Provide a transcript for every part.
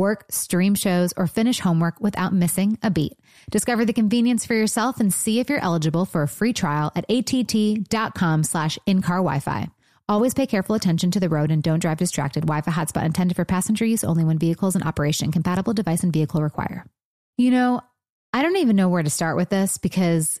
work, stream shows, or finish homework without missing a beat. Discover the convenience for yourself and see if you're eligible for a free trial at att.com slash in-car Wi-Fi. Always pay careful attention to the road and don't drive distracted. Wi-Fi hotspot intended for passenger use only when vehicles in operation. Compatible device and vehicle require. You know, I don't even know where to start with this because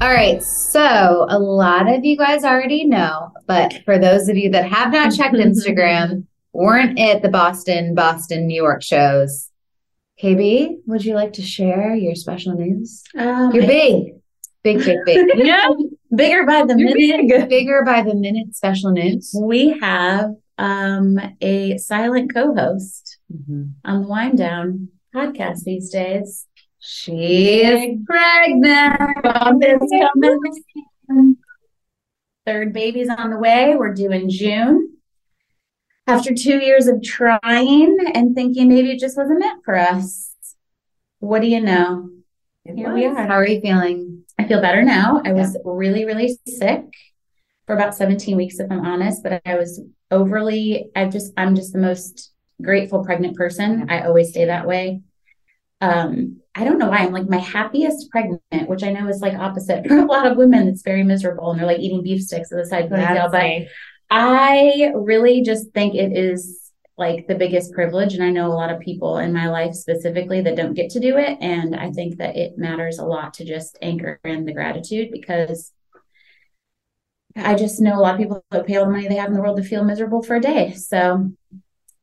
All right. So a lot of you guys already know, but for those of you that have not checked Instagram, weren't at the Boston, Boston, New York shows. KB, would you like to share your special news? Um, You're big. Big, big, big. yeah, bigger by the You're minute. big. Bigger by the minute special news. We have um, a silent co-host Mm-hmm. on the Wind Down podcast these days. She is pregnant. Bump is coming. Third baby's on the way. We're due in June. After two years of trying and thinking maybe it just wasn't meant for us. What do you know? Here we are. How are you feeling? I feel better now. I was really, really sick for about 17 weeks, if I'm honest, but I was overly, I just, I'm just the most grateful pregnant person. I always stay that way. Um, I don't know why I'm like my happiest pregnant, which I know is like opposite for a lot of women. It's very miserable and they're like eating beef sticks at the side ponytail. But I really just think it is like the biggest privilege. And I know a lot of people in my life specifically that don't get to do it. And I think that it matters a lot to just anchor in the gratitude because I just know a lot of people that pay all the money they have in the world to feel miserable for a day. So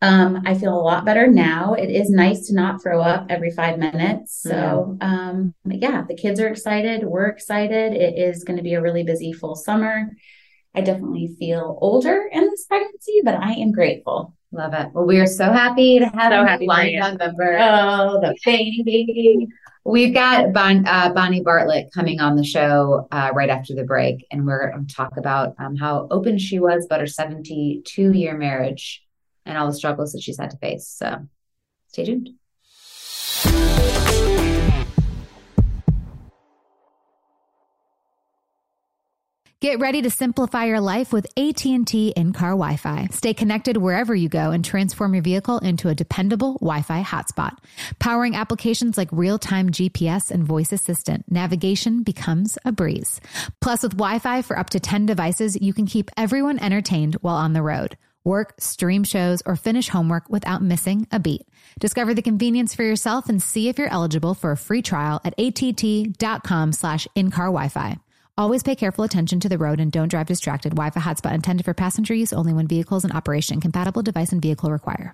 um, I feel a lot better now. It is nice to not throw up every five minutes. So um, yeah, the kids are excited. We're excited. It is going to be a really busy full summer. I definitely feel older in this pregnancy, but I am grateful. Love it. Well, we are so happy to have So you happy for lined member. Oh, the baby. We've got bon, uh, Bonnie Bartlett coming on the show uh, right after the break, and we're going to talk about um, how open she was about her 72 year marriage and all the struggles that she's had to face. So stay tuned. Get ready to simplify your life with AT&T in-car Wi-Fi. Stay connected wherever you go and transform your vehicle into a dependable Wi-Fi hotspot. Powering applications like real-time GPS and voice assistant, navigation becomes a breeze. Plus with Wi-Fi for up to 10 devices, you can keep everyone entertained while on the road. Work, stream shows, or finish homework without missing a beat. Discover the convenience for yourself and see if you're eligible for a free trial at att.com slash in-car Wi-Fi. Always pay careful attention to the road and don't drive distracted. Wi-Fi hotspot intended for passenger use only when vehicles in operation. Compatible device and vehicle require.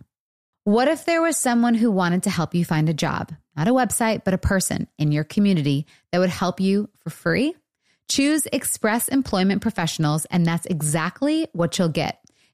What if there was someone who wanted to help you find a job? Not a website, but a person in your community that would help you for free? Choose Express Employment Professionals, and that's exactly what you'll get.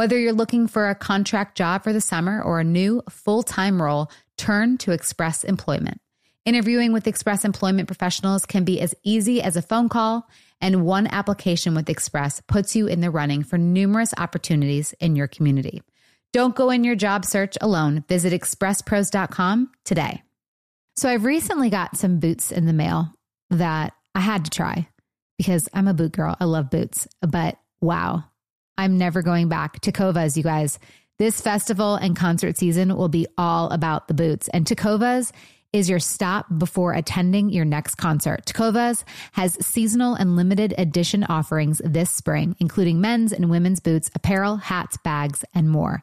Whether you're looking for a contract job for the summer or a new full time role, turn to Express Employment. Interviewing with Express Employment professionals can be as easy as a phone call, and one application with Express puts you in the running for numerous opportunities in your community. Don't go in your job search alone. Visit expresspros.com today. So, I've recently got some boots in the mail that I had to try because I'm a boot girl. I love boots, but wow, I'm never going back. Tecovas, you guys. This festival and concert season will be all about the boots. And Tecovas is your stop before attending your next concert. Tecovas has seasonal and limited edition offerings this spring, including men's and women's boots, apparel, hats, bags, and more.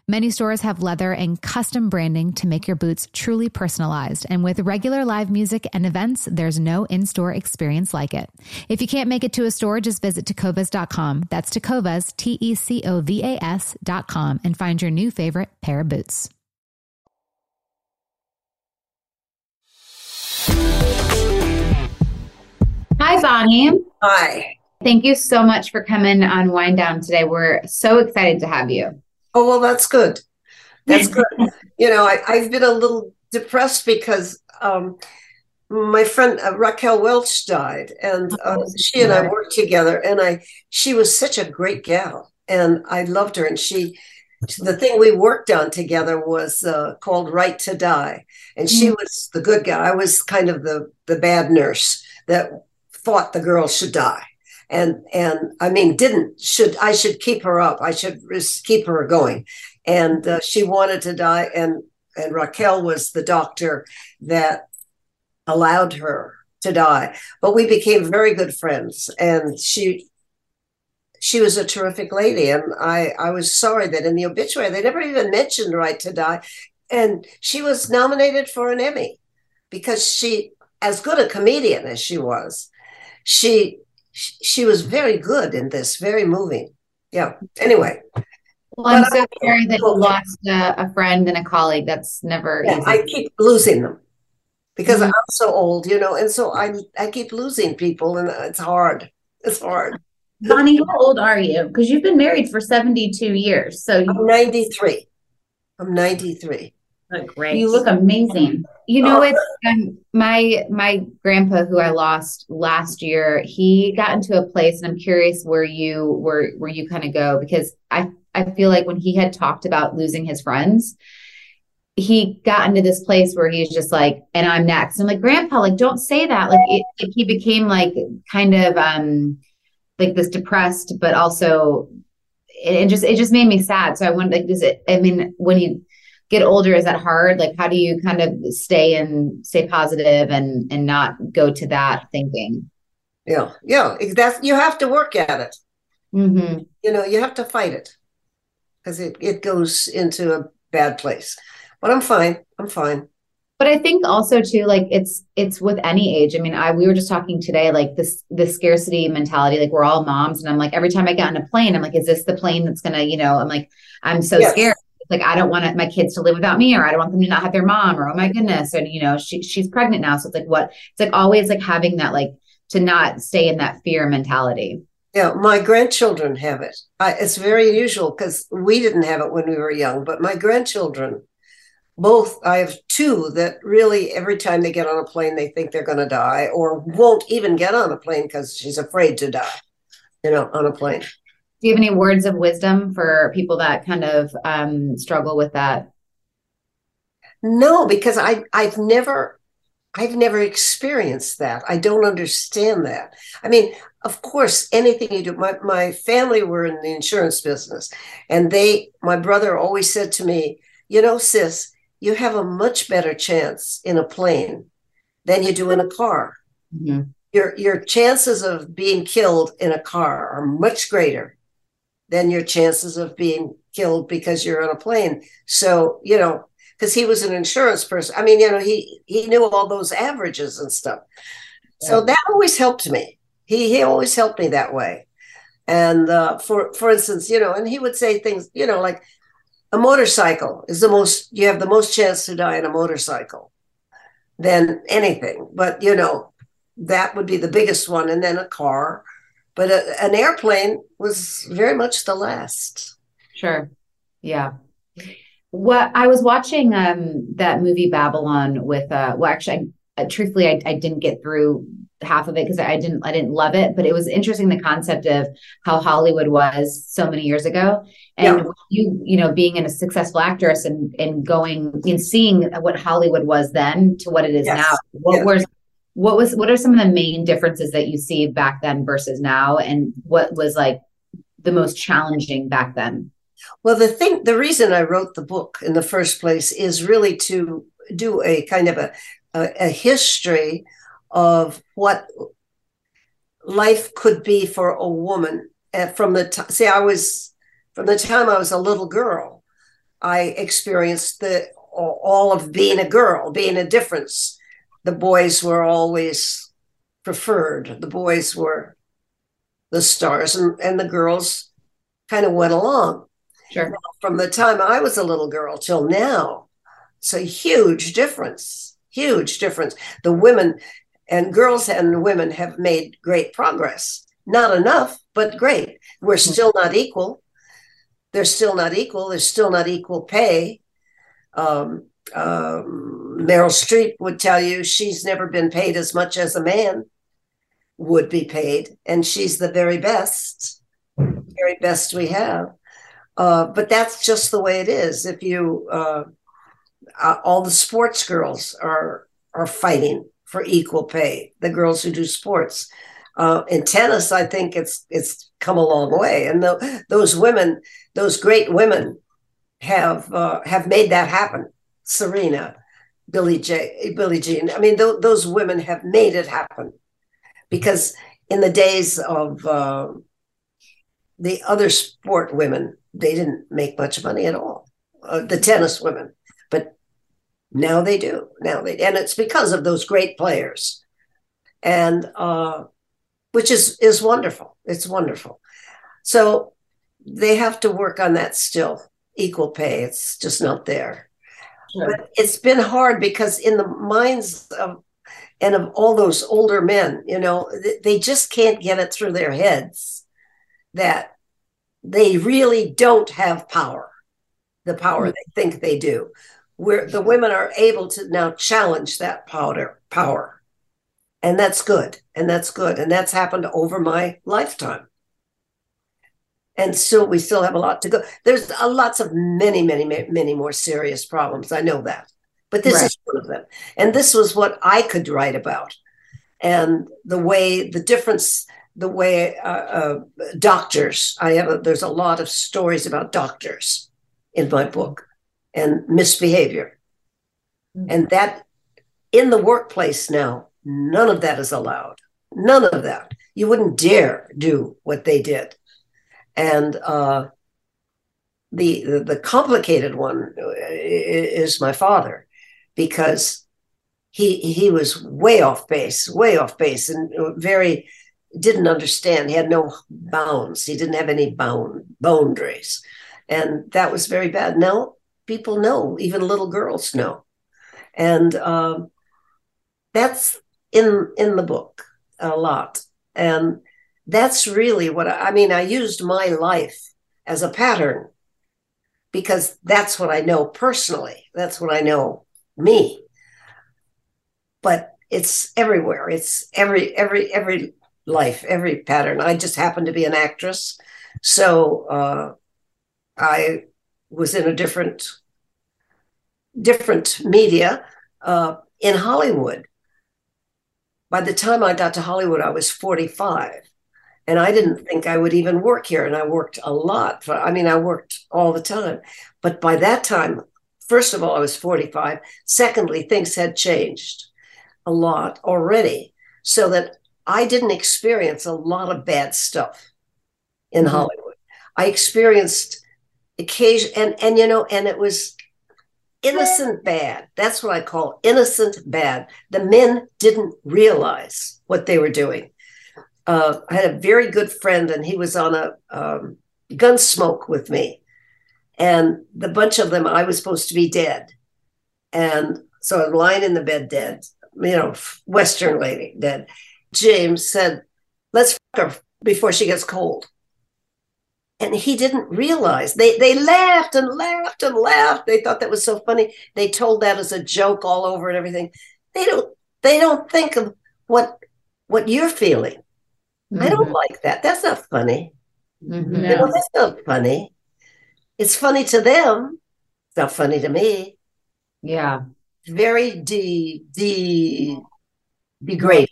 Many stores have leather and custom branding to make your boots truly personalized. And with regular live music and events, there's no in store experience like it. If you can't make it to a store, just visit tecovas.com. That's tecovas, T E C O V A S.com, and find your new favorite pair of boots. Hi, Bonnie. Hi. Thank you so much for coming on Wind Down today. We're so excited to have you. Oh, well, that's good. That's good. you know, I, I've been a little depressed because um, my friend uh, Raquel Welch died, and uh, she and I worked together, and I she was such a great gal, and I loved her, and she. The thing we worked on together was uh, called "Right to Die," and she Mm. was the good guy. I was kind of the the bad nurse that thought the girl should die, and and I mean didn't should I should keep her up. I should keep her going, and uh, she wanted to die, and and Raquel was the doctor that allowed her to die. But we became very good friends, and she she was a terrific lady, and I I was sorry that in the obituary they never even mentioned right to die, and she was nominated for an Emmy because she, as good a comedian as she was, she she was very good in this, very moving. Yeah. Anyway, Well, I'm so I- sorry that you lost a, a friend and a colleague. That's never yeah, easy. I keep losing them because Mhm. I'm so old, you know, and so I I keep losing people, and it's hard. It's hard. Bonnie, how old are you? Because you've been married for 72 years. So you I'm 93. I'm 93. Great. You look amazing. You know, Oh. it's um, my my grandpa who I lost last year. He got into a place, and I'm curious where you where where you kind of go because I I feel like when he had talked about losing his friends, he got into this place where he's just like, and I'm next. I'm like, Grandpa, like, don't say that. Like, it, it, he became like kind of um like this depressed, but also it, it just it just made me sad. So I wonder, like, does it? I mean, when you get older is that hard like how do you kind of stay and stay positive and and not go to that thinking Yeah, yeah. That's you have to work at it. hmm You know, you have to fight it because it it goes into a bad place. But I'm fine. I'm fine. but i think also too like it's it's with any age i mean i we were just talking today like this this scarcity mentality like we're all moms and i'm like every time i get on a plane i'm like is this the plane that's gonna you know i'm like i'm so Yes. scared like i don't want my kids to live without me or i don't want them to not have their mom or oh my goodness and you know she, she's pregnant now so it's like what it's like always like having that like to not stay in that fear mentality Yeah, my grandchildren have it. I, it's very unusual because we didn't have it when we were young, but my grandchildren, both, I have two that really every time they get on a plane, they think they're going to die or won't even get on a plane because she's afraid to die, you know, on a plane. Do you have any words of wisdom for people that kind of um, struggle with that? No, because I I've never I've never experienced that. I don't understand that. I mean, of course, anything you do. My my family were in the insurance business, and they my brother always said to me, you know, sis, you have a much better chance in a plane than you do in a car. Mhm. Your your chances of being killed in a car are much greater than your chances of being killed because you're on a plane. So, you know, because he was an insurance person. I mean, you know, he he knew all those averages and stuff. So that always helped me. He he always helped me that way. And uh, for for instance, you know, and he would say things, you know, like a motorcycle is the most you have the most chance to die in a motorcycle than anything. But you know, that would be the biggest one, and then a car. But a, an airplane was very much the last. Sure. Yeah. What I was watching um that movie Babylon with uh well actually I, uh, truthfully I, I didn't get through half of it because I didn't I didn't love it but it was interesting the concept of how Hollywood was so many years ago and Yeah. you you know being a successful actress and and going and seeing what Hollywood was then to what it is Yes. now what was what was what are some of the main differences that you see back then versus now and what was like the most challenging back then Well, the thing, the reason I wrote the book in the first place is really to do a kind of a, a, a history of what life could be for a woman. From the time, see, I was from the time I was a little girl, I experienced the all of being a girl, being a difference. The boys were always preferred. The boys were the stars, and, and the girls kind of went along sure from the time I was a little girl till now. It's a huge difference, huge difference. The women and girls and women have made great progress. Not enough, but great. We're still not equal. They're still not equal. There's still not equal pay. Um, um, Meryl Streep would tell you she's never been paid as much as a man would be paid, and she's the very best, very best we have. Uh, but that's just the way it is. If you, uh, uh, all the sports girls are are fighting for equal pay. The girls who do sports uh, in tennis, I think it's it's come a long way, and tho- those women, those great women, have uh, have made that happen. Serena, Billie J, Billie Jean. I mean, th- those women have made it happen because in the days of uh, the other sport women, they didn't make much money at all. Uh, the tennis women, but now they do. Now they, and it's because of those great players, and uh, which is is wonderful. It's wonderful. So they have to work on that still. Equal pay. It's just not there. But it's been hard because in the minds of and of all those older men, you know, they just can't get it through their heads that they really don't have power, the power mm. they think they do. Where the women are able to now challenge that powder power. And that's good. And that's good. And that's happened over my lifetime. And still, we still have a lot to go. There's a lots of many, many, many more serious problems. I know that. But this Right. is one of them. And this was what I could write about. And the way, the difference, the way uh, uh, doctors, I have, a, there's a lot of stories about doctors in my book and misbehavior. And that in the workplace now, none of that is allowed. None of that. You wouldn't dare do what they did. And uh, the, the complicated one uh, is my father, because he he was way off base, way off base, and very didn't understand. He had no bounds. He didn't have any bound boundaries, and that was very bad. Now people know, even little girls know, and um, that's in in the book a lot, and that's really what I, I mean. I used my life as a pattern because that's what I know personally. That's what I know me. But it's everywhere. It's every every every life, every pattern. I just happen to be an actress, so uh, I was in a different different media uh, in Hollywood. By the time I got to Hollywood, I was 45 and I didn't think I would even work here. And I worked a lot. For, I mean, I worked all the time. But by that time, first of all, I was 45. Secondly, things had changed a lot already, so that I didn't experience a lot of bad stuff in mm-hmm. Hollywood. I experienced occasion and and you know, and it was innocent bad. That's what I call innocent bad. The men didn't realize what they were doing. Uh, I had a very good friend, and he was on a um, Gunsmoke with me, and the bunch of them, I was supposed to be dead, and so I'm lying in the bed dead. You know, Western lady dead. James said, "Let's fuck her before she gets cold." and he didn't realize they they laughed and laughed and laughed they thought that was so funny they told that as a joke all over and everything they don't they don't think of what what you're feeling mm-hmm. i don't mm-hmm. like that that's not funny mm-hmm. you know, that's not funny it's funny to them it's not funny to me yeah very de de degrading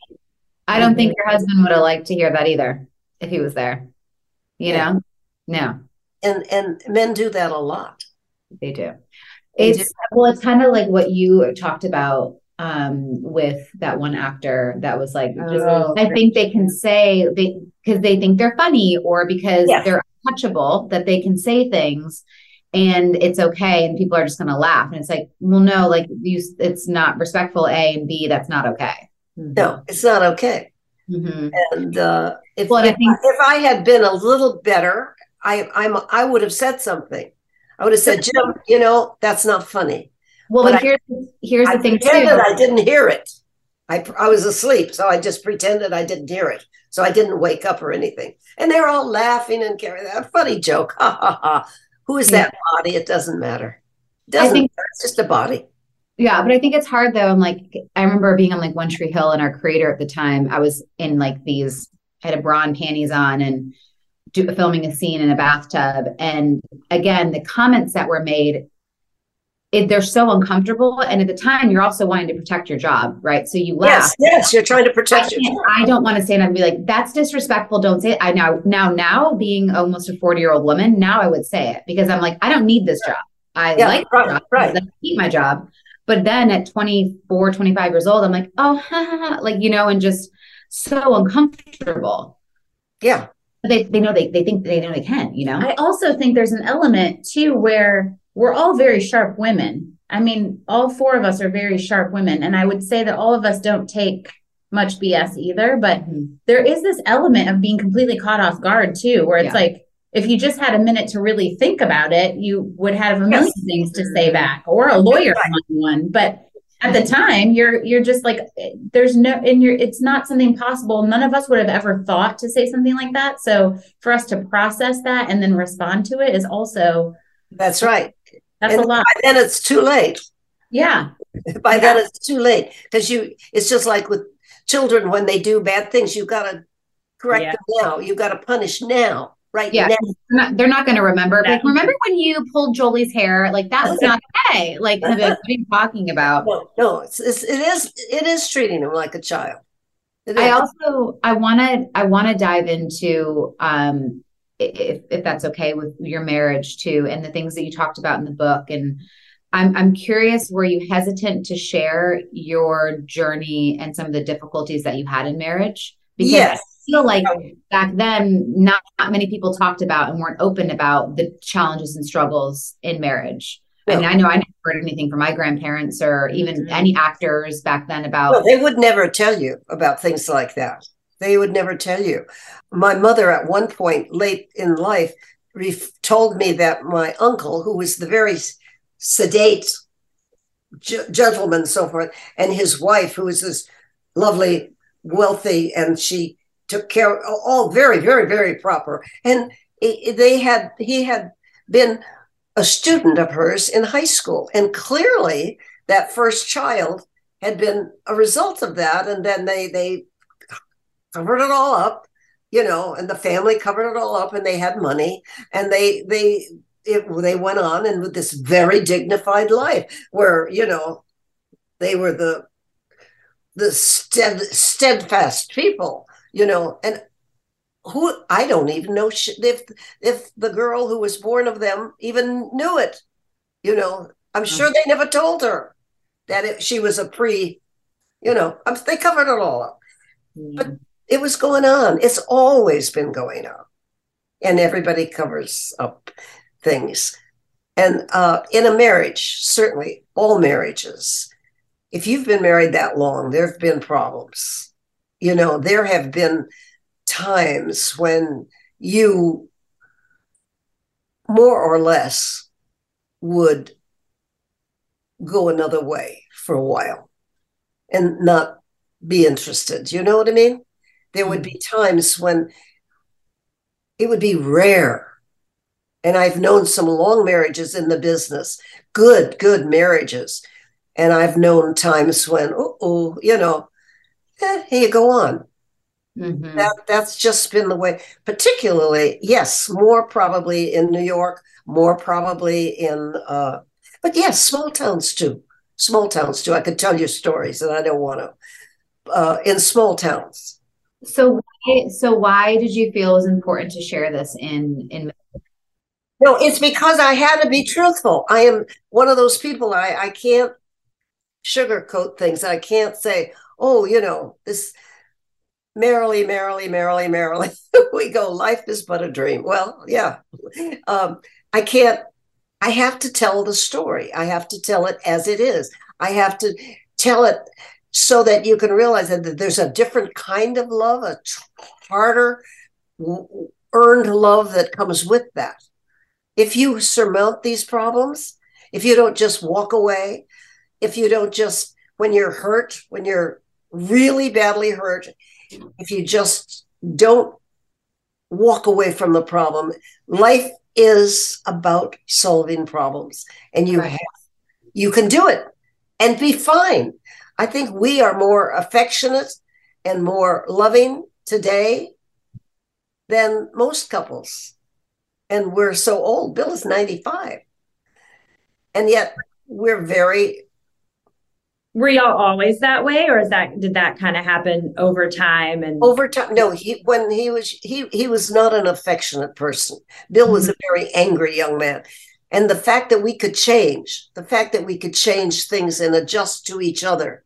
i don't think your husband would have liked to hear that either if he was there you yeah. know no. And and men do that a lot. They do. It's well, it's kind of like what you talked about um with that one actor that was like oh, I think they can say they because they think they're funny or because yes. they're untouchable that they can say things and it's okay and people are just going to laugh and it's like well no like you it's not respectful a and b that's not okay no it's not okay mm-hmm. and uh if, well, if, I think, if i had been a little better I I'm I would have said something. I would have said, Jim, you know, that's not funny. Well, but, here's I, here's the I thing too. I didn't hear it. I I was asleep, so I just pretended I didn't hear it. So I didn't wake up or anything. And they're all laughing and carrying that funny joke. Ha ha ha. Who is yeah. that body? It doesn't matter. It doesn't I think, matter. It's just a body. Yeah, but I think it's hard though. I'm like, I remember being on like One Tree Hill and our creator at the time, I was in like these, I had a bra and panties on and do, filming a scene in a bathtub. And again, the comments that were made, it, they're so uncomfortable. And at the time, you're also wanting to protect your job, right? So you laugh. Yes, yes, you're trying to protect I, I don't want to stand up and be like, "That's disrespectful." Don't say it. I now, now, now, being almost a 40 year old woman, now I would say it because I'm like, I don't need this job. I yeah, like right, job. right. I keep my job. But then at 24, 25 years old, I'm like, oh, ha, ha, ha, like you know, and just so uncomfortable. Yeah they, they know they, they think they know they can, you know? I also think there's an element too where we're all very sharp women. I mean, all four of us are very sharp women. And I would say that all of us don't take much BS either, but mm-hmm. there is this element of being completely caught off guard too, where it's yeah. like, if you just had a minute to really think about it, you would have a million yes. things to say back or a lawyer one. But at the time you're you're just like there's no and you're it's not something possible none of us would have ever thought to say something like that so for us to process that and then respond to it is also that's right that's and a lot. by then it's too late. Yeah. By yeah. then it's too late because you it's just like with children when they do bad things you've got to correct yeah. them now. You've got to punish now right yeah. now. they're not, going to remember. But remember when you pulled jolie's hair? Like that was not okay. Like what are you talking about? No no it's, it's it is it is treating them like a child. I also i want to i want to dive into um if, if that's okay with your marriage too and the things that you talked about in the book and I'm, I'm curious were you hesitant to share your journey and some of the difficulties that you had in marriage because yes feel like back then, not, not many people talked about and weren't open about the challenges and struggles in marriage. I mean, I know I never heard anything from my grandparents or even mm-hmm. any actors back then about. They would never tell you about things like that. They would never tell you. My mother, at one point late in life, ref- told me that my uncle, who was the very sedate g- gentleman, so forth, and his wife, who was this lovely, wealthy, and she took care all very very very proper and they had he had been a student of hers in high school and clearly that first child had been a result of that and then they they covered it all up you know and the family covered it all up and they had money and they they it, they went on and with this very dignified life where you know they were the the stead, steadfast people you know, and who I don't even know if if the girl who was born of them even knew it. You know, I'm sure they never told her that it, she was a pre, you know, um, they covered it all up. But it was going on. It's always been going on. And everybody covers up things. And uh, in a marriage, certainly all marriages, if you've been married that long, there have been problems. You know, there have been times when you more or less would go another way for a while and not be interested. You know what I mean? There would be times when it would be rare. And I've known some long marriages in the business, good, good marriages. And I've known times when, oh, you know, eh, here you go on. Mm-hmm. That that's just been the way. Particularly, yes, more probably in New York, more probably in, uh, but yes, small towns too. Small towns too. I could tell you stories, and I don't want to. Uh, in small towns. So, so why did you feel it was important to share this in in? No, it's because I had to be truthful. I am one of those people. I I can't sugarcoat things. I can't say, oh, you know, this merrily, merrily, merrily, merrily. we go, life is but a dream. Well, yeah. Um, I can't, I have to tell the story. I have to tell it as it is. I have to tell it so that you can realize that there's a different kind of love, a harder earned love that comes with that. If you surmount these problems, if you don't just walk away, if you don't just, when you're hurt, when you're really badly hurt, if you just don't walk away from the problem, life is about solving problems and you right. have, you can do it and be fine. I think we are more affectionate and more loving today than most couples. And we're so old. Bill is 95. And yet we're very were y'all always that way or is that did that kind of happen over time and over time no he when he was he he was not an affectionate person bill was mm-hmm. a very angry young man and the fact that we could change the fact that we could change things and adjust to each other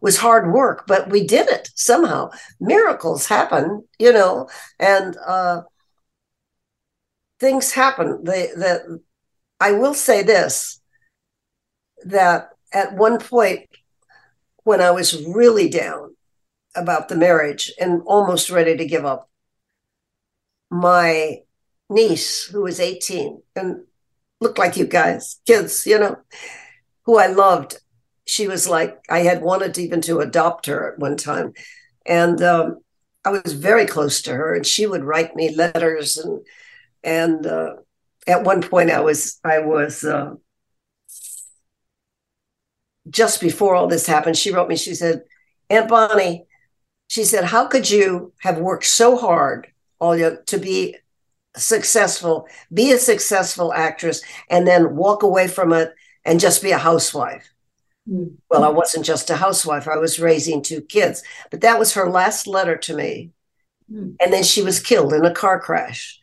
was hard work but we did it somehow. Miracles happen you know and uh things happen. They that i will say this that at one point when I was really down about the marriage and almost ready to give up, my niece, who was 18 and looked like you guys, kids, you know, who I loved, she was like, I had wanted even to adopt her at one time. And um, I was very close to her, and she would write me letters. And and uh, at one point, I was I was uh, just before all this happened, she wrote me, she said, Aunt Bonnie, she said, How could you have worked so hard all your, to be successful, be a successful actress, and then walk away from it and just be a housewife? Well, I wasn't just a housewife, I was raising two kids. But that was her last letter to me. Mm-hmm. And then she was killed in a car crash.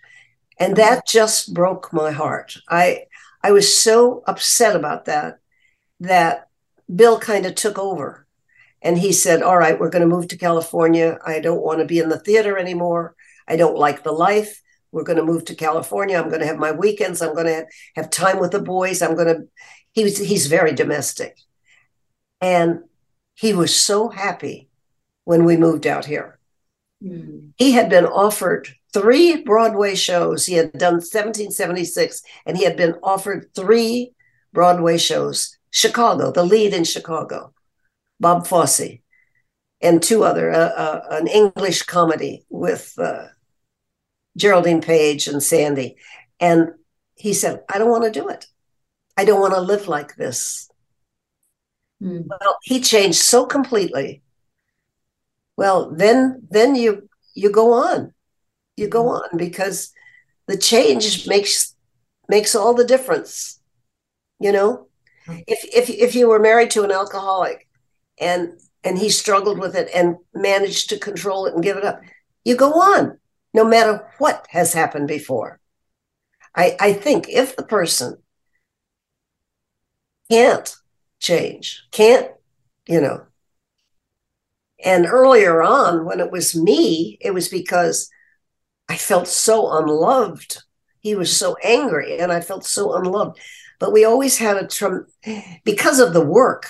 And that just broke my heart. I I was so upset about that that Bill kind of took over and he said, All right, we're going to move to California. I don't want to be in the theater anymore. I don't like the life. We're going to move to California. I'm going to have my weekends. I'm going to have time with the boys. I'm going to, he was, he's very domestic. And he was so happy when we moved out here. Mm. He had been offered three Broadway shows. He had done 1776 and he had been offered three Broadway shows Chicago, the lead in Chicago, Bob Fosse, and two other, uh, uh, an English comedy with uh, Geraldine Page and Sandy. And he said, I don't want to do it. I don't want to live like this. Mm. Well, he changed so completely. Well, then then you you go on. You go hmm. on because the change makes makes all the difference. You know? if if if you were married to an alcoholic and and he struggled with it and managed to control it and give it up you go on no matter what has happened before i i think if the person can't change, can't, you know. And earlier on, when it was me, it was because I felt so unloved. He was so angry, and I felt so unloved. But we always had a trum because of the work.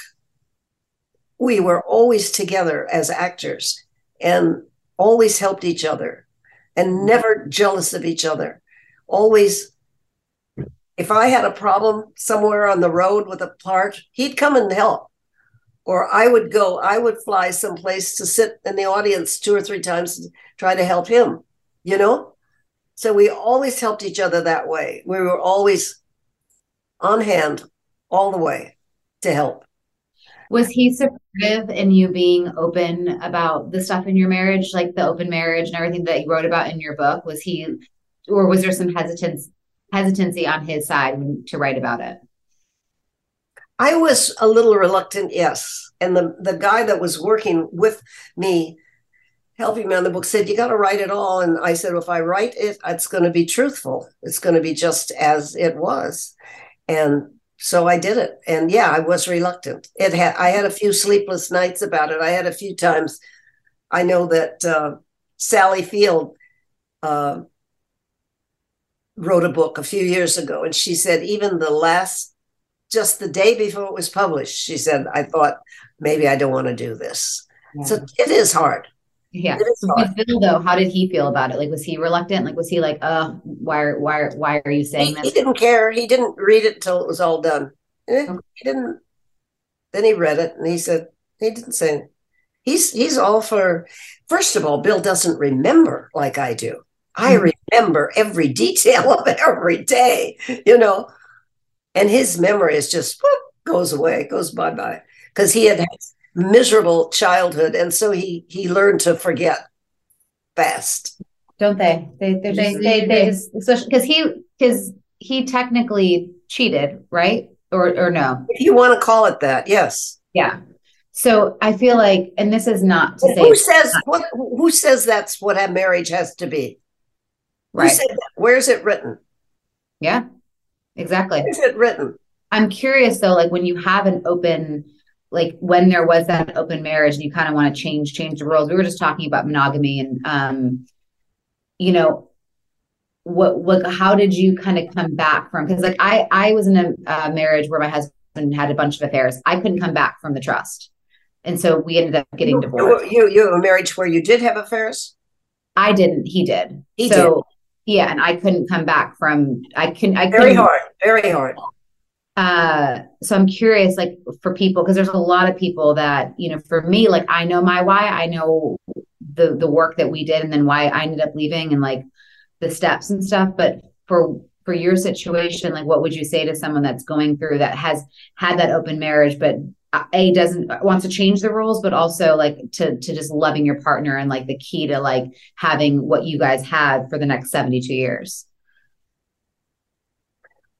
We were always together as actors and always helped each other and never jealous of each other. Always, if I had a problem somewhere on the road with a part, he'd come and help. Or I would go, I would fly someplace to sit in the audience two or three times to try to help him, you know? So we always helped each other that way. We were always on hand all the way to help. Was he supportive in you being open about the stuff in your marriage, like the open marriage and everything that you wrote about in your book? Was he, or was there some hesitance, hesitancy on his side to write about it? I was a little reluctant, yes. And the, the guy that was working with me, helping me on the book, said, You got to write it all. And I said, If I write it, it's going to be truthful. It's going to be just as it was. And so I did it. And yeah, I was reluctant. It had I had a few sleepless nights about it. I had a few times. I know that uh, Sally Field uh, wrote a book a few years ago, and she said even the last, just the day before it was published, she said, "I thought maybe I don't want to do this." Yeah. So it is hard. Yeah. Bill though, how did he feel about it? Like, was he reluctant? Like, was he like, "Uh, why, why, why are you saying he, this?" He didn't care. He didn't read it until it was all done. Eh, okay. He didn't. Then he read it and he said he didn't say. He's he's all for. First of all, Bill doesn't remember like I do. I mm-hmm. remember every detail of every day, you know, and his memory is just whoop, goes away, goes bye bye, because he had miserable childhood, and so he he learned to forget fast. Don't they? They they they they, they especially because he because he technically cheated, right? Or or no? If you want to call it that, yes. Yeah. So I feel like, and this is not to say who says what who says that's what a marriage has to be. Right. That? Where's it written? Yeah, exactly. Where's it written? I'm curious though, like when you have an open like when there was that open marriage and you kind of want to change change the rules we were just talking about monogamy and um you know what what how did you kind of come back from because like i i was in a uh, marriage where my husband had a bunch of affairs i couldn't come back from the trust and so we ended up getting divorced you you have a marriage where you did have affairs i didn't he did he so did. Yeah and i couldn't come back from i can i very hard very hard. Uh so i'm curious like for people because there's a lot of people that you know for me like i know my why i know the the work that we did and then why i ended up leaving and like the steps and stuff but for for your situation like what would you say to someone that's going through that has had that open marriage but a doesn't wants to change the rules but also like to to just loving your partner and like the key to like having what you guys had for the next 72 years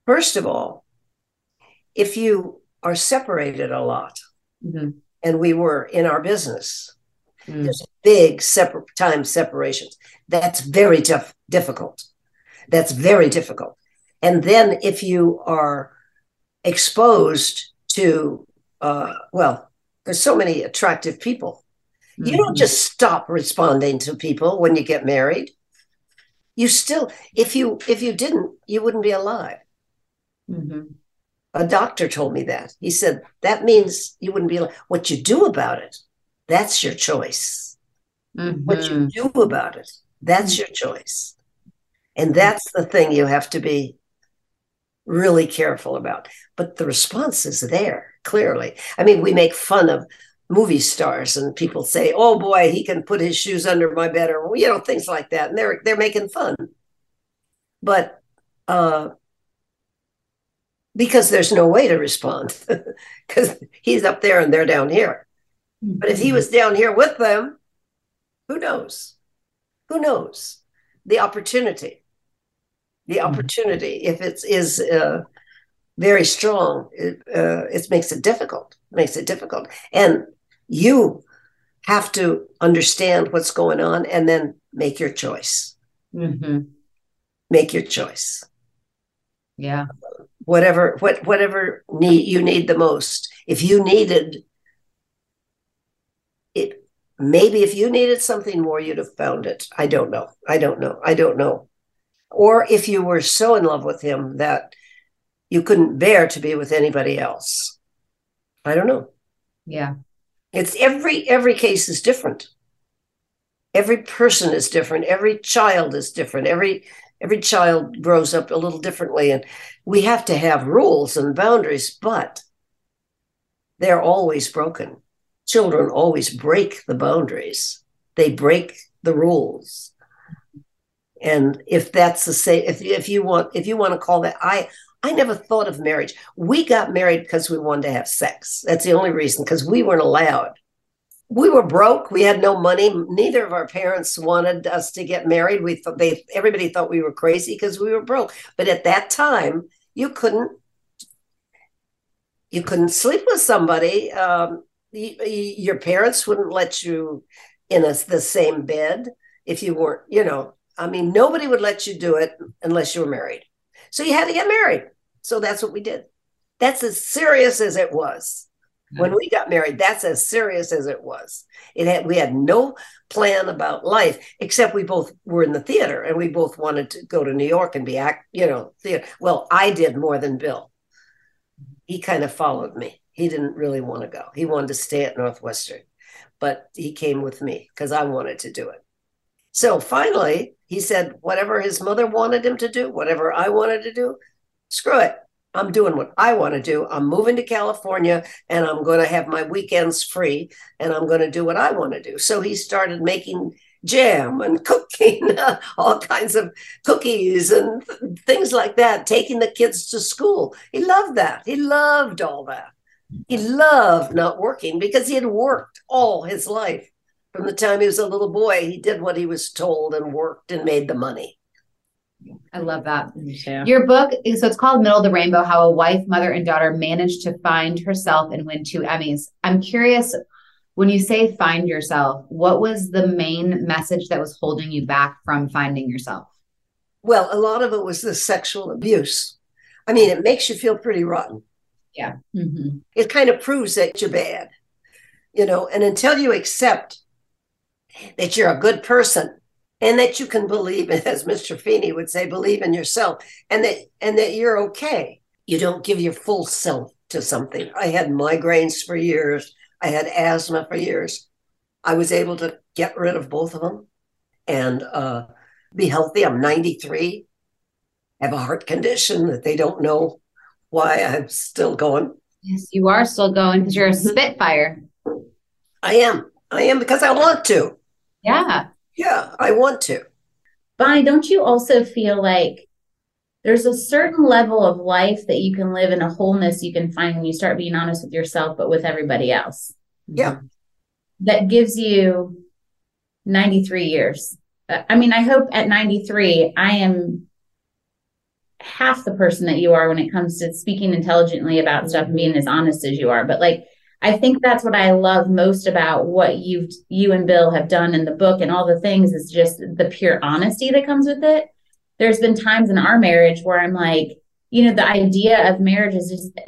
first of all if you are separated a lot, mm-hmm. and we were in our business, mm-hmm. there's big separate time separations. That's very tough, difficult. That's very difficult. And then if you are exposed to, uh, well, there's so many attractive people. Mm-hmm. You don't mm-hmm. just stop responding to people when you get married. You still, if you if you didn't, you wouldn't be alive. Mm-hmm. A doctor told me that. He said, that means you wouldn't be like, what you do about it, that's your choice. Mm-hmm. What you mm-hmm. do about it, that's your choice. And that's the thing you have to be really careful about. But the response is there, clearly. I mean, we make fun of movie stars and people say, oh boy, he can put his shoes under my bed or, you know, things like that. And they're, they're making fun. But uh, because there's no way to respond because he's up there and they're down here. But if he was down here with them, who knows? Who knows? The opportunity, the mm-hmm. opportunity, if it's is uh, very strong, it, uh, it makes it difficult. makes it difficult, and you have to understand what's going on and then make your choice. Mm-hmm. Make your choice. Yeah whatever what whatever need you need the most. If you needed it, maybe if you needed something more, you'd have found it. I don't know. I don't know. I don't know. Or if you were so in love with him that you couldn't bear to be with anybody else. I don't know. Yeah. It's every every case is different. Every person is different. Every child is different. Every every child grows up a little differently and we have to have rules and boundaries, but they're always broken. Children always break the boundaries. They break the rules. And if that's the same if if you want if you want to call that I I never thought of marriage. We got married because we wanted to have sex. That's the only reason, because we weren't allowed. We were broke. We had no money. Neither of our parents wanted us to get married. We thought they everybody thought we were crazy because we were broke. But at that time, you couldn't you couldn't sleep with somebody. Um, you, your parents wouldn't let you in a, the same bed if you weren't. You know, I mean, nobody would let you do it unless you were married. So you had to get married. So that's what we did. That's as serious as it was. Hmm. When we got married, that's as serious as it was. It had we had no plan about life except we both were in the theater and we both wanted to go to New York and be act, you know, theater. Well, I did more than Bill. He kind of followed me. He didn't really want to go. He wanted to stay at Northwestern, but he came with me because I wanted to do it. So finally, he said, whatever his mother wanted him to do, whatever I wanted to do, screw it. I'm doing what I want to do. I'm moving to California and I'm going to have my weekends free and I'm going to do what I want to do. So he started making jam and cooking uh, all kinds of cookies and th- things like that, taking the kids to school. He loved that. He loved all that. He loved not working because he had worked all his life. From the time he was a little boy, he did what he was told and worked and made the money. I love that. Your book, so it's called Middle of the Rainbow How a Wife, Mother, and Daughter Managed to Find Herself and Win Two Emmys. I'm curious, when you say find yourself, what was the main message that was holding you back from finding yourself? Well, a lot of it was the sexual abuse. I mean, it makes you feel pretty rotten. Yeah. Mm-hmm. It kind of proves that you're bad, you know, and until you accept that you're a good person and that you can believe as Mr. Feeny would say, believe in yourself and that and that you're okay. You don't give your full self to something. I had migraines for years. I had asthma for years. I was able to get rid of both of them and uh, be healthy. I'm 93. I have a heart condition that they don't know why I'm still going. Yes, you are still going because you're a Spitfire. I am. I am because I want to. Yeah. Yeah, I want to. Bonnie, don't you also feel like there's a certain level of life that you can live in a wholeness you can find when you start being honest with yourself, but with everybody else? Yeah. That gives you 93 years. Uh, I mean, I hope at 93, I am half the person that you are when it comes to speaking intelligently about stuff and being as honest as you are. But like, I think that's what I love most about what you've you and Bill have done in the book and all the things is just the pure honesty that comes with it. There's been times in our marriage where I'm like, you know, the idea of marriage is just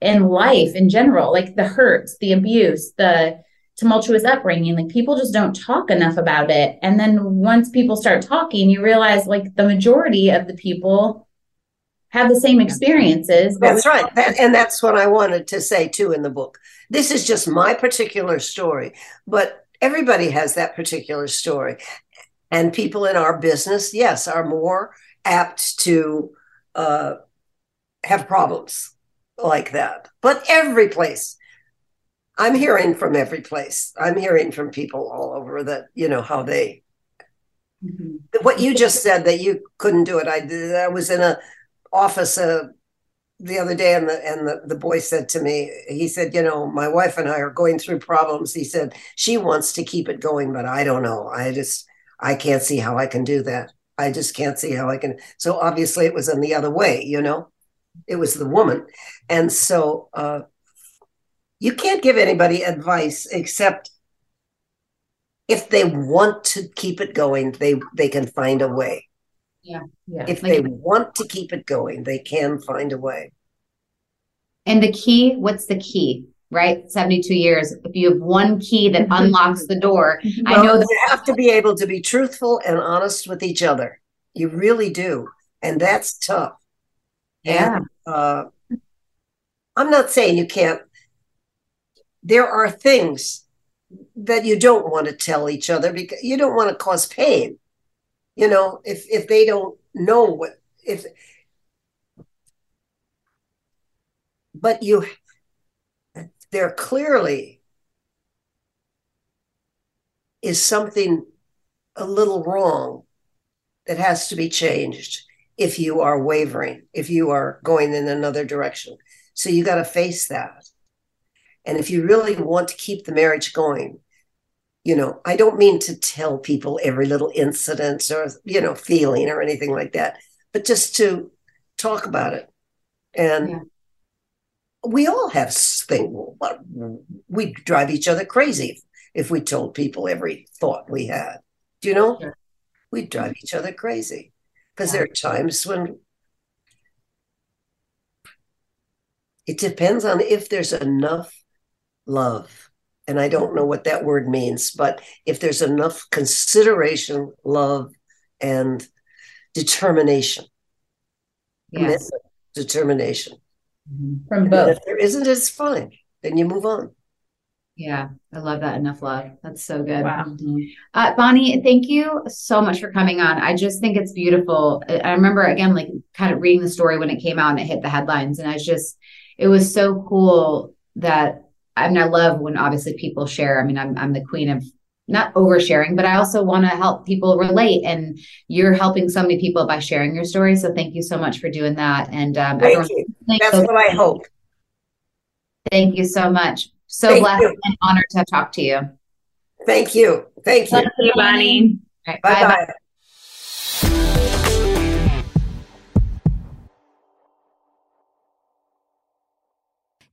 in life in general, like the hurts, the abuse, the tumultuous upbringing, like people just don't talk enough about it. And then once people start talking, you realize like the majority of the people have the same experiences. That's right. That, and that's what I wanted to say too in the book. This is just my particular story, but everybody has that particular story. And people in our business, yes, are more apt to uh, have problems like that. But every place, I'm hearing from every place. I'm hearing from people all over that, you know, how they, mm-hmm. what you just said that you couldn't do it. I did, I was in a office uh, the other day and the and the, the boy said to me he said you know my wife and i are going through problems. He said she wants to keep it going but i don't know. I just i can't see how i can do that. I just can't see how i can. So obviously it was in the other way you know? It was the woman. And so uh you can't give anybody advice except if they want to keep it going they they can find a way Yeah. Yeah. If Like- they want to keep it going, they can find a way. And the key, what's the key? Right? 72 years. If you have one key that unlocks the door, I know that you have to be able to be truthful and honest with each other. You really do. And that's tough. Yeah. And, uh, I'm not saying you can't. There are things that you don't want to tell each other because you don't want to cause pain. You know, if if they don't know what if but you there clearly is something a little wrong that has to be changed if you are wavering, if you are going in another direction. So you got to face that. And if you really want to keep the marriage going, you know, I don't mean to tell people every little incident or, you know, feeling or anything like that, but just to talk about it. And Yeah. we all have things. We drive each other crazy if we told people every thought we had. Do you know? Sure. We'd drive each other crazy because Yeah. there are times when it depends on if there's enough love. And I don't know what that word means, but if there's enough consideration, love, and determination, yes. commitment, determination. From And both. if there isn't, it's fine. Then you move on. Yeah, I love that. Enough love. That's so good. Wow. Mhm. Uh, Bonnie, thank you so much for coming on. I just think it's beautiful. I I remember again, like kind of reading the story when it came out and it hit the headlines, and I was just, it was so cool that I mean, I love when obviously people share. I mean, I'm I'm the queen of not oversharing, but I also want to help people relate, and you're helping so many people by sharing your story. So thank you so much for doing that. And um, Thank everyone, you. That's so what I hope. Thank you so much. So Thank blessed you. and honored to talk to you. Thank you. Thank you. Thank you, Bonnie. right, Bye bye-bye. bye.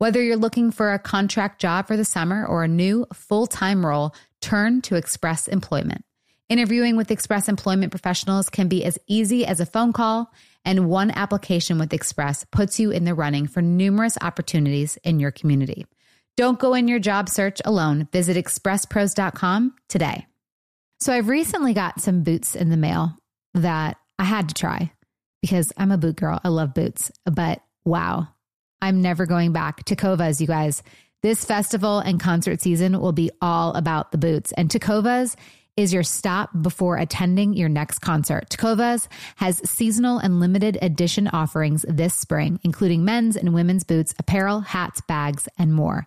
Whether you're looking for a contract job for the summer or a new full time role, turn to Express Employment. Interviewing with Express Employment professionals can be as easy as a phone call, and one application with Express puts you in the running for numerous opportunities in your community. Don't go in your job search alone. Visit expresspros.com today. So, I've recently got some boots in the mail that I had to try because I'm a boot girl. I love boots, but wow, I'm never going back. Tecovas, you guys. This festival and concert season will be all about the boots. And Tecovas is your stop before attending your next concert. Tecovas has seasonal and limited edition offerings this spring, including men's and women's boots, apparel, hats, bags, and more.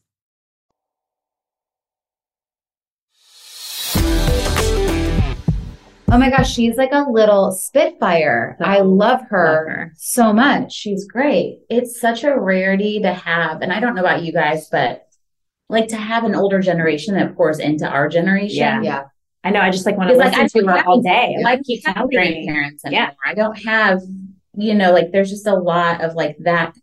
Oh my gosh, she's like a little spitfire. I love her, Love her. so much. She's great. It's such a rarity to have, and I don't know about you guys, but like to have an older generation that pours into our generation. Yeah. Yeah. I know. I just like want to Because, like, listen I to her all day. I Like, keep keep telling telling grandparents Yeah. anymore. I don't have, you know, like there's just a lot of like that.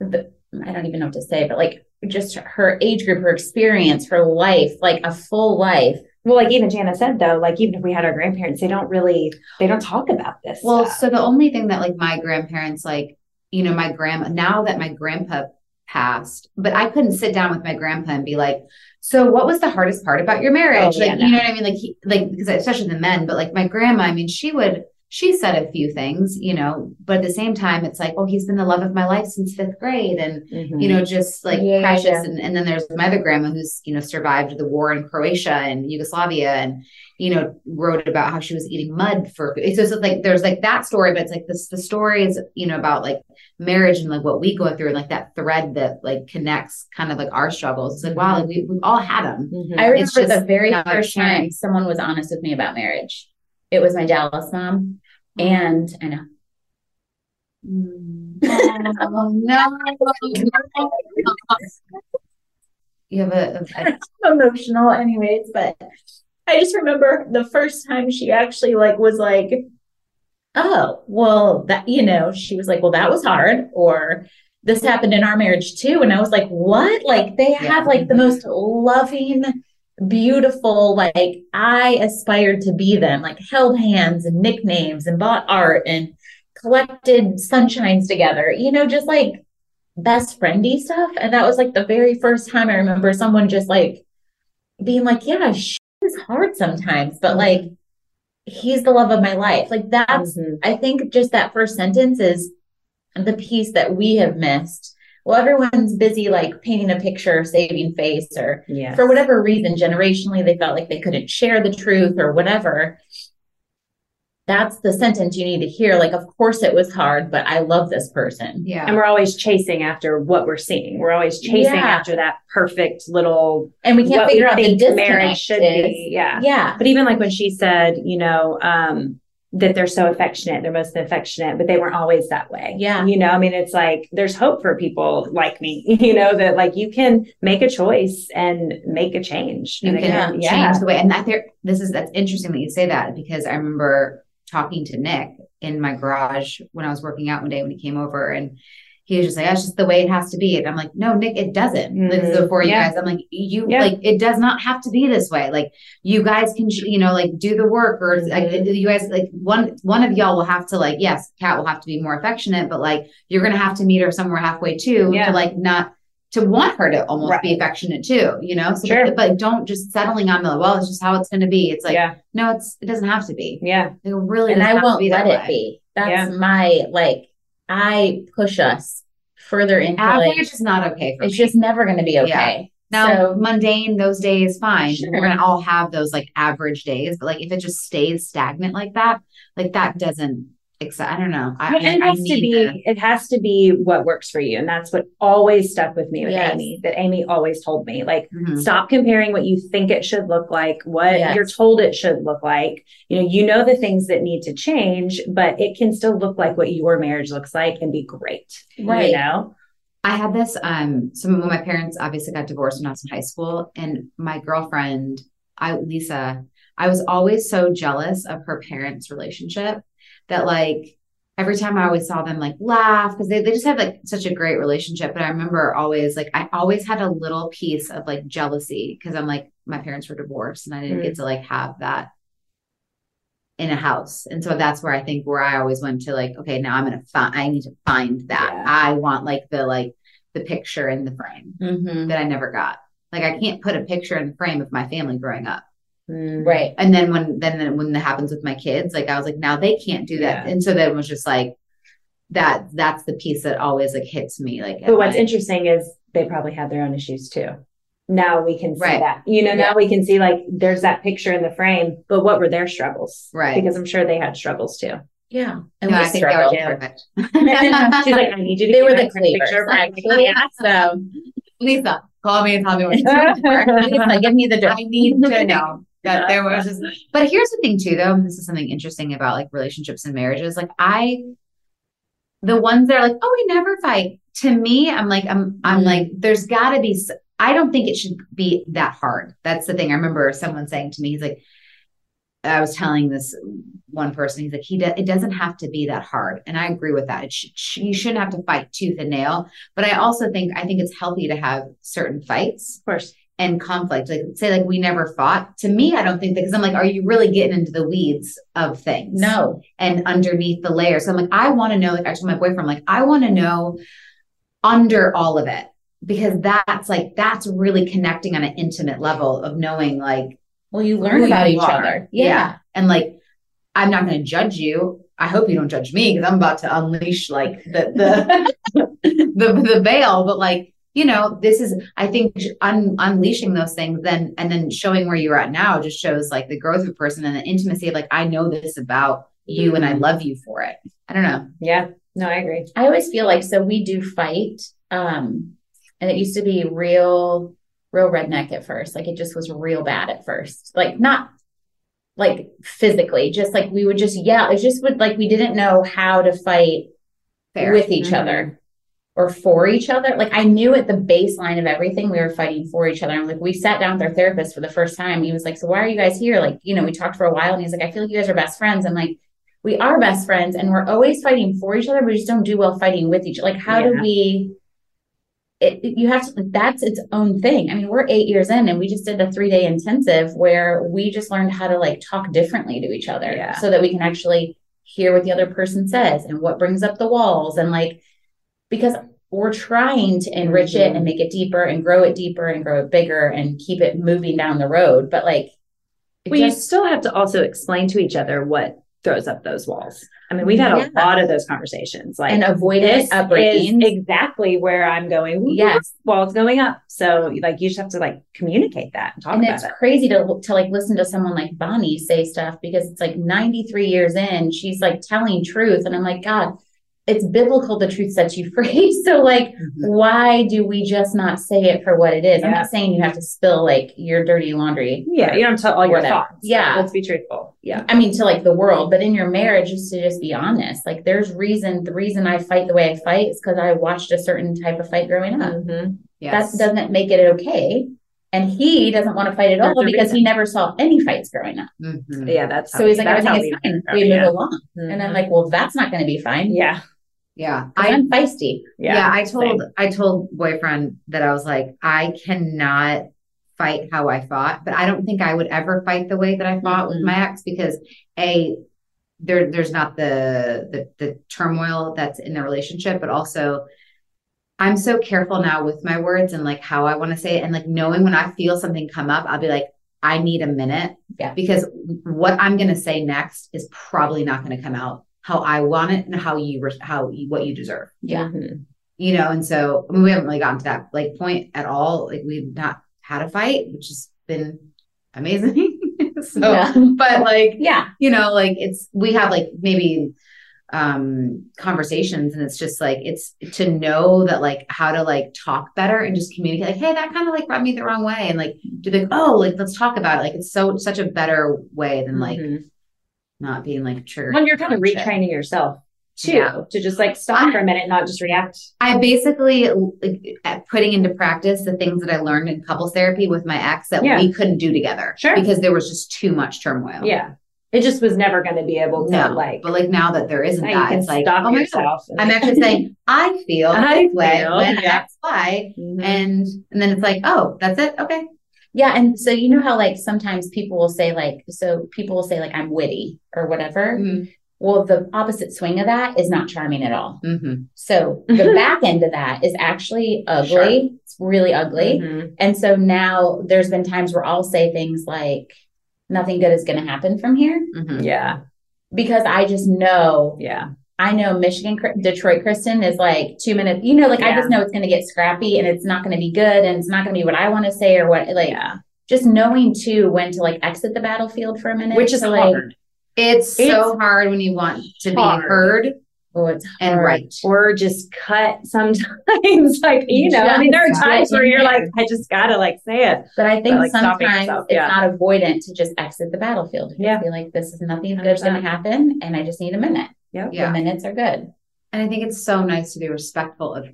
The, I don't even know what to say, but like just her age group, her experience, her life, like a full life. Well, like even Jana said though, like even if we had our grandparents, they don't really they don't talk about this. Well, stuff. so the only thing that like my grandparents like, you know, my grandma now that my grandpa passed, but I couldn't sit down with my grandpa and be like, so what was the hardest part about your marriage? Oh, yeah, like, no. you know what I mean? Like, he, like because especially the men, but like my grandma, I mean, she would she said a few things, you know, but at the same time, it's like, oh, he's been the love of my life since fifth grade, and you know, just like Yeah, yeah, precious. yeah. And, and then there's my other grandma who's, you know, survived the war in Croatia and Yugoslavia and, you know, wrote about how she was eating mud for, so it's just like, there's like that story, but it's like this, the stories, you know, about like marriage and like what we go through and like that thread that like connects kind of like our struggles. It's like, wow, like we, we've all had them. Mhm. I remember It's just the very not first time someone was honest with me about marriage. It was my Dallas mom. Mm. And I know. oh, mm. no. You have a, a emotional anyways but i just remember the first time she actually like was like oh well that you know she was like well that was hard or this happened in our marriage too and i was like what like they have like the most loving beautiful like i aspired to be them like held hands and nicknames and bought art and collected sunshines together you know just like best friendy stuff. And that was like the very first time I remember someone just like being like, yeah, shit is hard sometimes, but like he's the love of my life. Like that's, Mhm. I think just that first sentence is the piece that we have missed. Well, everyone's busy like painting a picture, saving face, or yeah. for whatever reason, generationally, they felt like they couldn't share the truth or whatever. That's the sentence you need to hear. Like, of course it was hard, but I love this person. yeah. and we're always chasing after what we're seeing. We're always chasing Yeah. after that perfect little And we can't what figure out the think disconnect. marriage should is- be. Yeah. Yeah. But even like when she said, you know, um, that they're so affectionate, they're most affectionate, but they weren't always that way. Yeah. You know, I mean, it's like there's hope for people like me, you know, that like you can make a choice and make a change. you can again, change yeah. the way and that there this is that's interesting that you say that because i remember talking to nick in my garage when i was working out one day when he came over and he was just like that's just the way it has to be and i'm like no nick it doesn't this is Mhm. before you Yeah. guys i'm like you Yeah. like it does not have to be this way like you guys can you know like do the work or like Mhm. you guys like one one of y'all will have to like yes Cat will have to be more affectionate but like you're gonna have to meet her somewhere halfway too Yeah. to like not to want her to almost be affectionate too, you know? So, Sure. but, but don't just settling on the, well, it's just how it's going to be. It's like, yeah. no, it's, it doesn't have to be. Yeah. It really and I won't be let that it way. be. That's my like I push us further into Average like is not okay for it's me. just never gonna be okay. now so- mundane those days, fine. Sure. We're going to all have those like average days, but like if it just stays stagnant like that, like that doesn't excite. I don't know. I, it I has to be the- it has to be what works for you and that's what always stuck with me with Yes. amy that amy always told me like Mhm. stop comparing what you think it should look like what Yes. you're told it should look like you know you know the things that need to change but it can still look like what your marriage looks like and be great Right. you know I had this um so when my parents obviously got divorced when I was in high school and my girlfriend I Lisa I was always so jealous of her parents relationship that like every time I always saw them like laugh because they, they just had like such a great relationship but I remember always like I always had a little piece of like jealousy because I'm like my parents were divorced and I didn't get to like have that in a house. And so that's where I think where I always went to like, okay, now I'm gonna find I need to find that. Yeah. I want like the like the picture in the frame Mhm. that I never got. Like I can't put a picture in the frame of my family growing up. Mm. Right. And then when then, then when that happens with my kids, like I was like, now they can't do that. Yeah. And so then it was just like that that's the piece that always like hits me. Like But what's at night. interesting is they probably had their own issues too. Now we can see Right. that. You know, now we can see like there's that picture in the frame, but what were their struggles? Right. Because I'm sure they had struggles too. Yeah. No, we I think that was struggled. perfect. She's like, I need you to they were the picture. Actually, yeah. So Lisa, call me and tell me what to do. Lisa, give me the dirt. I need to know that there was just but here's the thing too though this is something interesting about like relationships and marriages like i the ones that are like oh we never fight to me i'm like i'm i'm Mhm. like there's got to be i don't think it should be that hard that's the thing i remember someone saying to me he's like i was telling this one person he's like he do, it doesn't have to be that hard and i agree with that sh- you shouldn't have to fight tooth and nail but i also think i think it's healthy to have certain fights Of course. And conflict. Like say like we never fought. To me, I don't think that because I'm like, are you really getting into the weeds of things? No. And underneath the layer. So I'm like, I want to know, like I told my boyfriend, like, I want to know under all of it. Because that's like that's really connecting on an intimate level of knowing like Well, you learn about you each are. other. Yeah. And like I'm not gonna judge you. I hope you don't judge me because I'm about to unleash like the the the, the veil. But like, you know, this is I think un, unleashing those things then and then showing where you're at now just shows like the growth of a person and the intimacy of like I know this about you and I love you for it. I don't know. Yeah. No, I agree. I always feel like so we do fight. Um, and it used to be real, real redneck at first. Like it just was real bad at first. Like not like physically, just like we would just yell. It just would like we didn't know how to fight Fair. with each Mhm. other or for each other. Like I knew at the baseline of everything we were fighting for each other. And like we sat down with our therapist for the first time. He was like, So why are you guys here? Like, you know, we talked for a while and he's like, I feel like you guys are best friends. I'm like, we are best friends and we're always fighting for each other. We just don't do well fighting with each other. Like, how do we it, it- you have to that's its own thing. I mean, we're eight years in and we just did a three day intensive where we just learned how to like talk differently to each other Yeah. so that we can actually hear what the other person says and what brings up the walls and like because we're trying to enrich it and make it deeper and grow it deeper and grow it bigger and keep it moving down the road. But like, Well, you just- still have to also explain to each other what throws up those walls. I mean, we've had Yeah. a lot of those conversations. Like and avoid this it upbringing. is exactly where I'm going. Yes. wall's going up. So like you just have to like communicate that and talk about it. and it's it. crazy to to like listen to someone like Bonnie say stuff because it's like 93 years in, she's like telling truth. And I'm like, God, it's biblical the truth sets you free. So like Mhm. why do we just not say it for what it is? I'm not saying you have to spill like your dirty laundry. Yeah, you don't tell all your Whatever. thoughts. Yeah. let's be truthful. Yeah, I mean, to like the world, but in your marriage, just to just be honest. Like, there's reason. The reason I fight the way I fight is because I watched a certain type of fight growing up. Mhm. Yes. That doesn't make it okay. And he doesn't want to fight at all There's a because he never saw any fights growing up. Mhm. yeah. That's So he's like, that's everything is fine. We yeah. move along. And I'm Mhm. like, well, that's not going to be fine. yeah, Yeah. I I'm feisty. yeah, yeah. I told same. I told boyfriend that I was like, I cannot fight how I fought, but I don't think I would ever fight the way that I fought with Mhm. my ex because a there there's not the, the the turmoil that's in the relationship, but also I'm so careful now with my words and like how I want to say it and like knowing when I feel something come up, I'll be like, I need a minute. Yeah. Because what I'm gonna say next is probably not gonna come out how I want it and how you how you, what you deserve Yeah. Mhm. you know and so I mean, we haven't really gotten to that like point at all like we've not had a fight which has been amazing so Yeah. but like Yeah. you know like it's we have like maybe um conversations and it's just like it's to know that like how to like talk better and just communicate like hey that kind of like rubbed me the wrong way and like do the oh like let's talk about it like it's so such a better way than like Mhm. Not being like triggered when you're kind of retraining yourself too Yeah. to just like stop for a minute, not just react. I basically like, putting into practice the things that I learned in couples therapy with my ex that Yeah. we couldn't do together. Sure. Because there was just too much turmoil. Yeah, it just was never going to be able to No. like. but like now that there isn't that, it's like, stop oh my God. yourself. I'm actually saying, I feel I this way feel, when yeah. X, Y. Mhm. And and then it's like, oh, that's it. Okay. Yeah. And so, you know how like sometimes people will say, like, so people will say, like, I'm witty or whatever. Mm-hmm. Well, the opposite swing of that is not charming at all. Mm-hmm. So the back end of that is actually ugly. It's really ugly. Mhm. And so now there's been times where I'll say things like, nothing good is going to happen from here Mhm. Yeah. because I just know Yeah. I know Michigan, Detroit, Kristen is like two minutes. You know, like I just know it's going to get scrappy and it's not going to be good and it's not going to be what I want to say or what. Like Yeah. just knowing too when to like exit the battlefield for a minute, Which is to, like. It's, It's so hard when you want to hard. be heard Oh, it's and right. Or just cut sometimes. like, you know, I mean, there are times where you're like, I just gotta like say it. But I think like, sometimes yourself, it's not avoidant to just exit the battlefield. Yeah. I feel like this is nothing good's going to happen, and I just need a minute. Yep. Yeah. The minutes are good. And I think it's so nice to be respectful of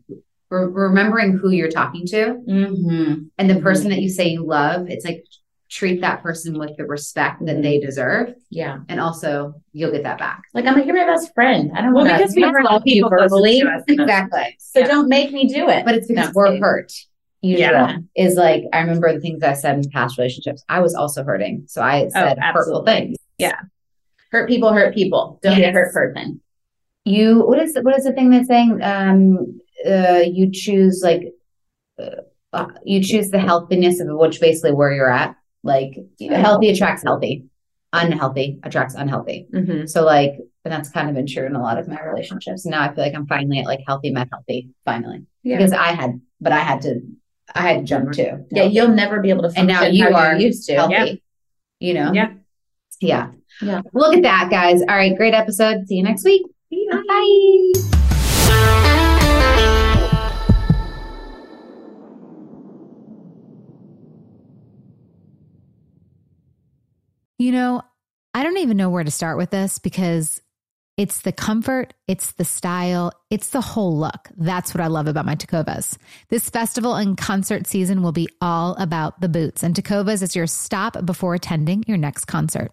re- remembering who you're talking to Mm-hmm. and the Mhm. person that you say you love. It's like treat that person with the respect that they deserve. Yeah, And also you'll get that back. like I'm like you're my best friend. I don't know. Well, want because we love love you people close verbally, to us. Exactly. so Yeah. don't make me do it. But it's because No, we're kidding. hurt. Usually Yeah. is like I remember the things I said in past relationships. I was also hurting. So I said hurtful things. Yeah. Hurt people hurt people. Don't Yes. hurt person. You what is the, what is the thing that's saying? Um uh you choose like uh, uh, you choose the healthiness of which basically where you're at. Like healthy attracts healthy. Unhealthy attracts unhealthy. Mm-hmm. So like, and that's kind of been true in a lot of my relationships. Now I feel like I'm finally at like healthy met healthy, finally. Yeah. Because I had, but I had to, I had to jump too. Yeah, you'll never be able to. And now you are used to. healthy. Yeah. You know? Yeah. Yeah. Yeah. Look at that, guys. All right. Great episode. See you next week. Bye. You know, I don't even know where to start with this because it's the comfort, it's the style, it's the whole look. That's what I love about my Tecovas. This festival and concert season will be all about the boots, and Tecovas is your stop before attending your next concert.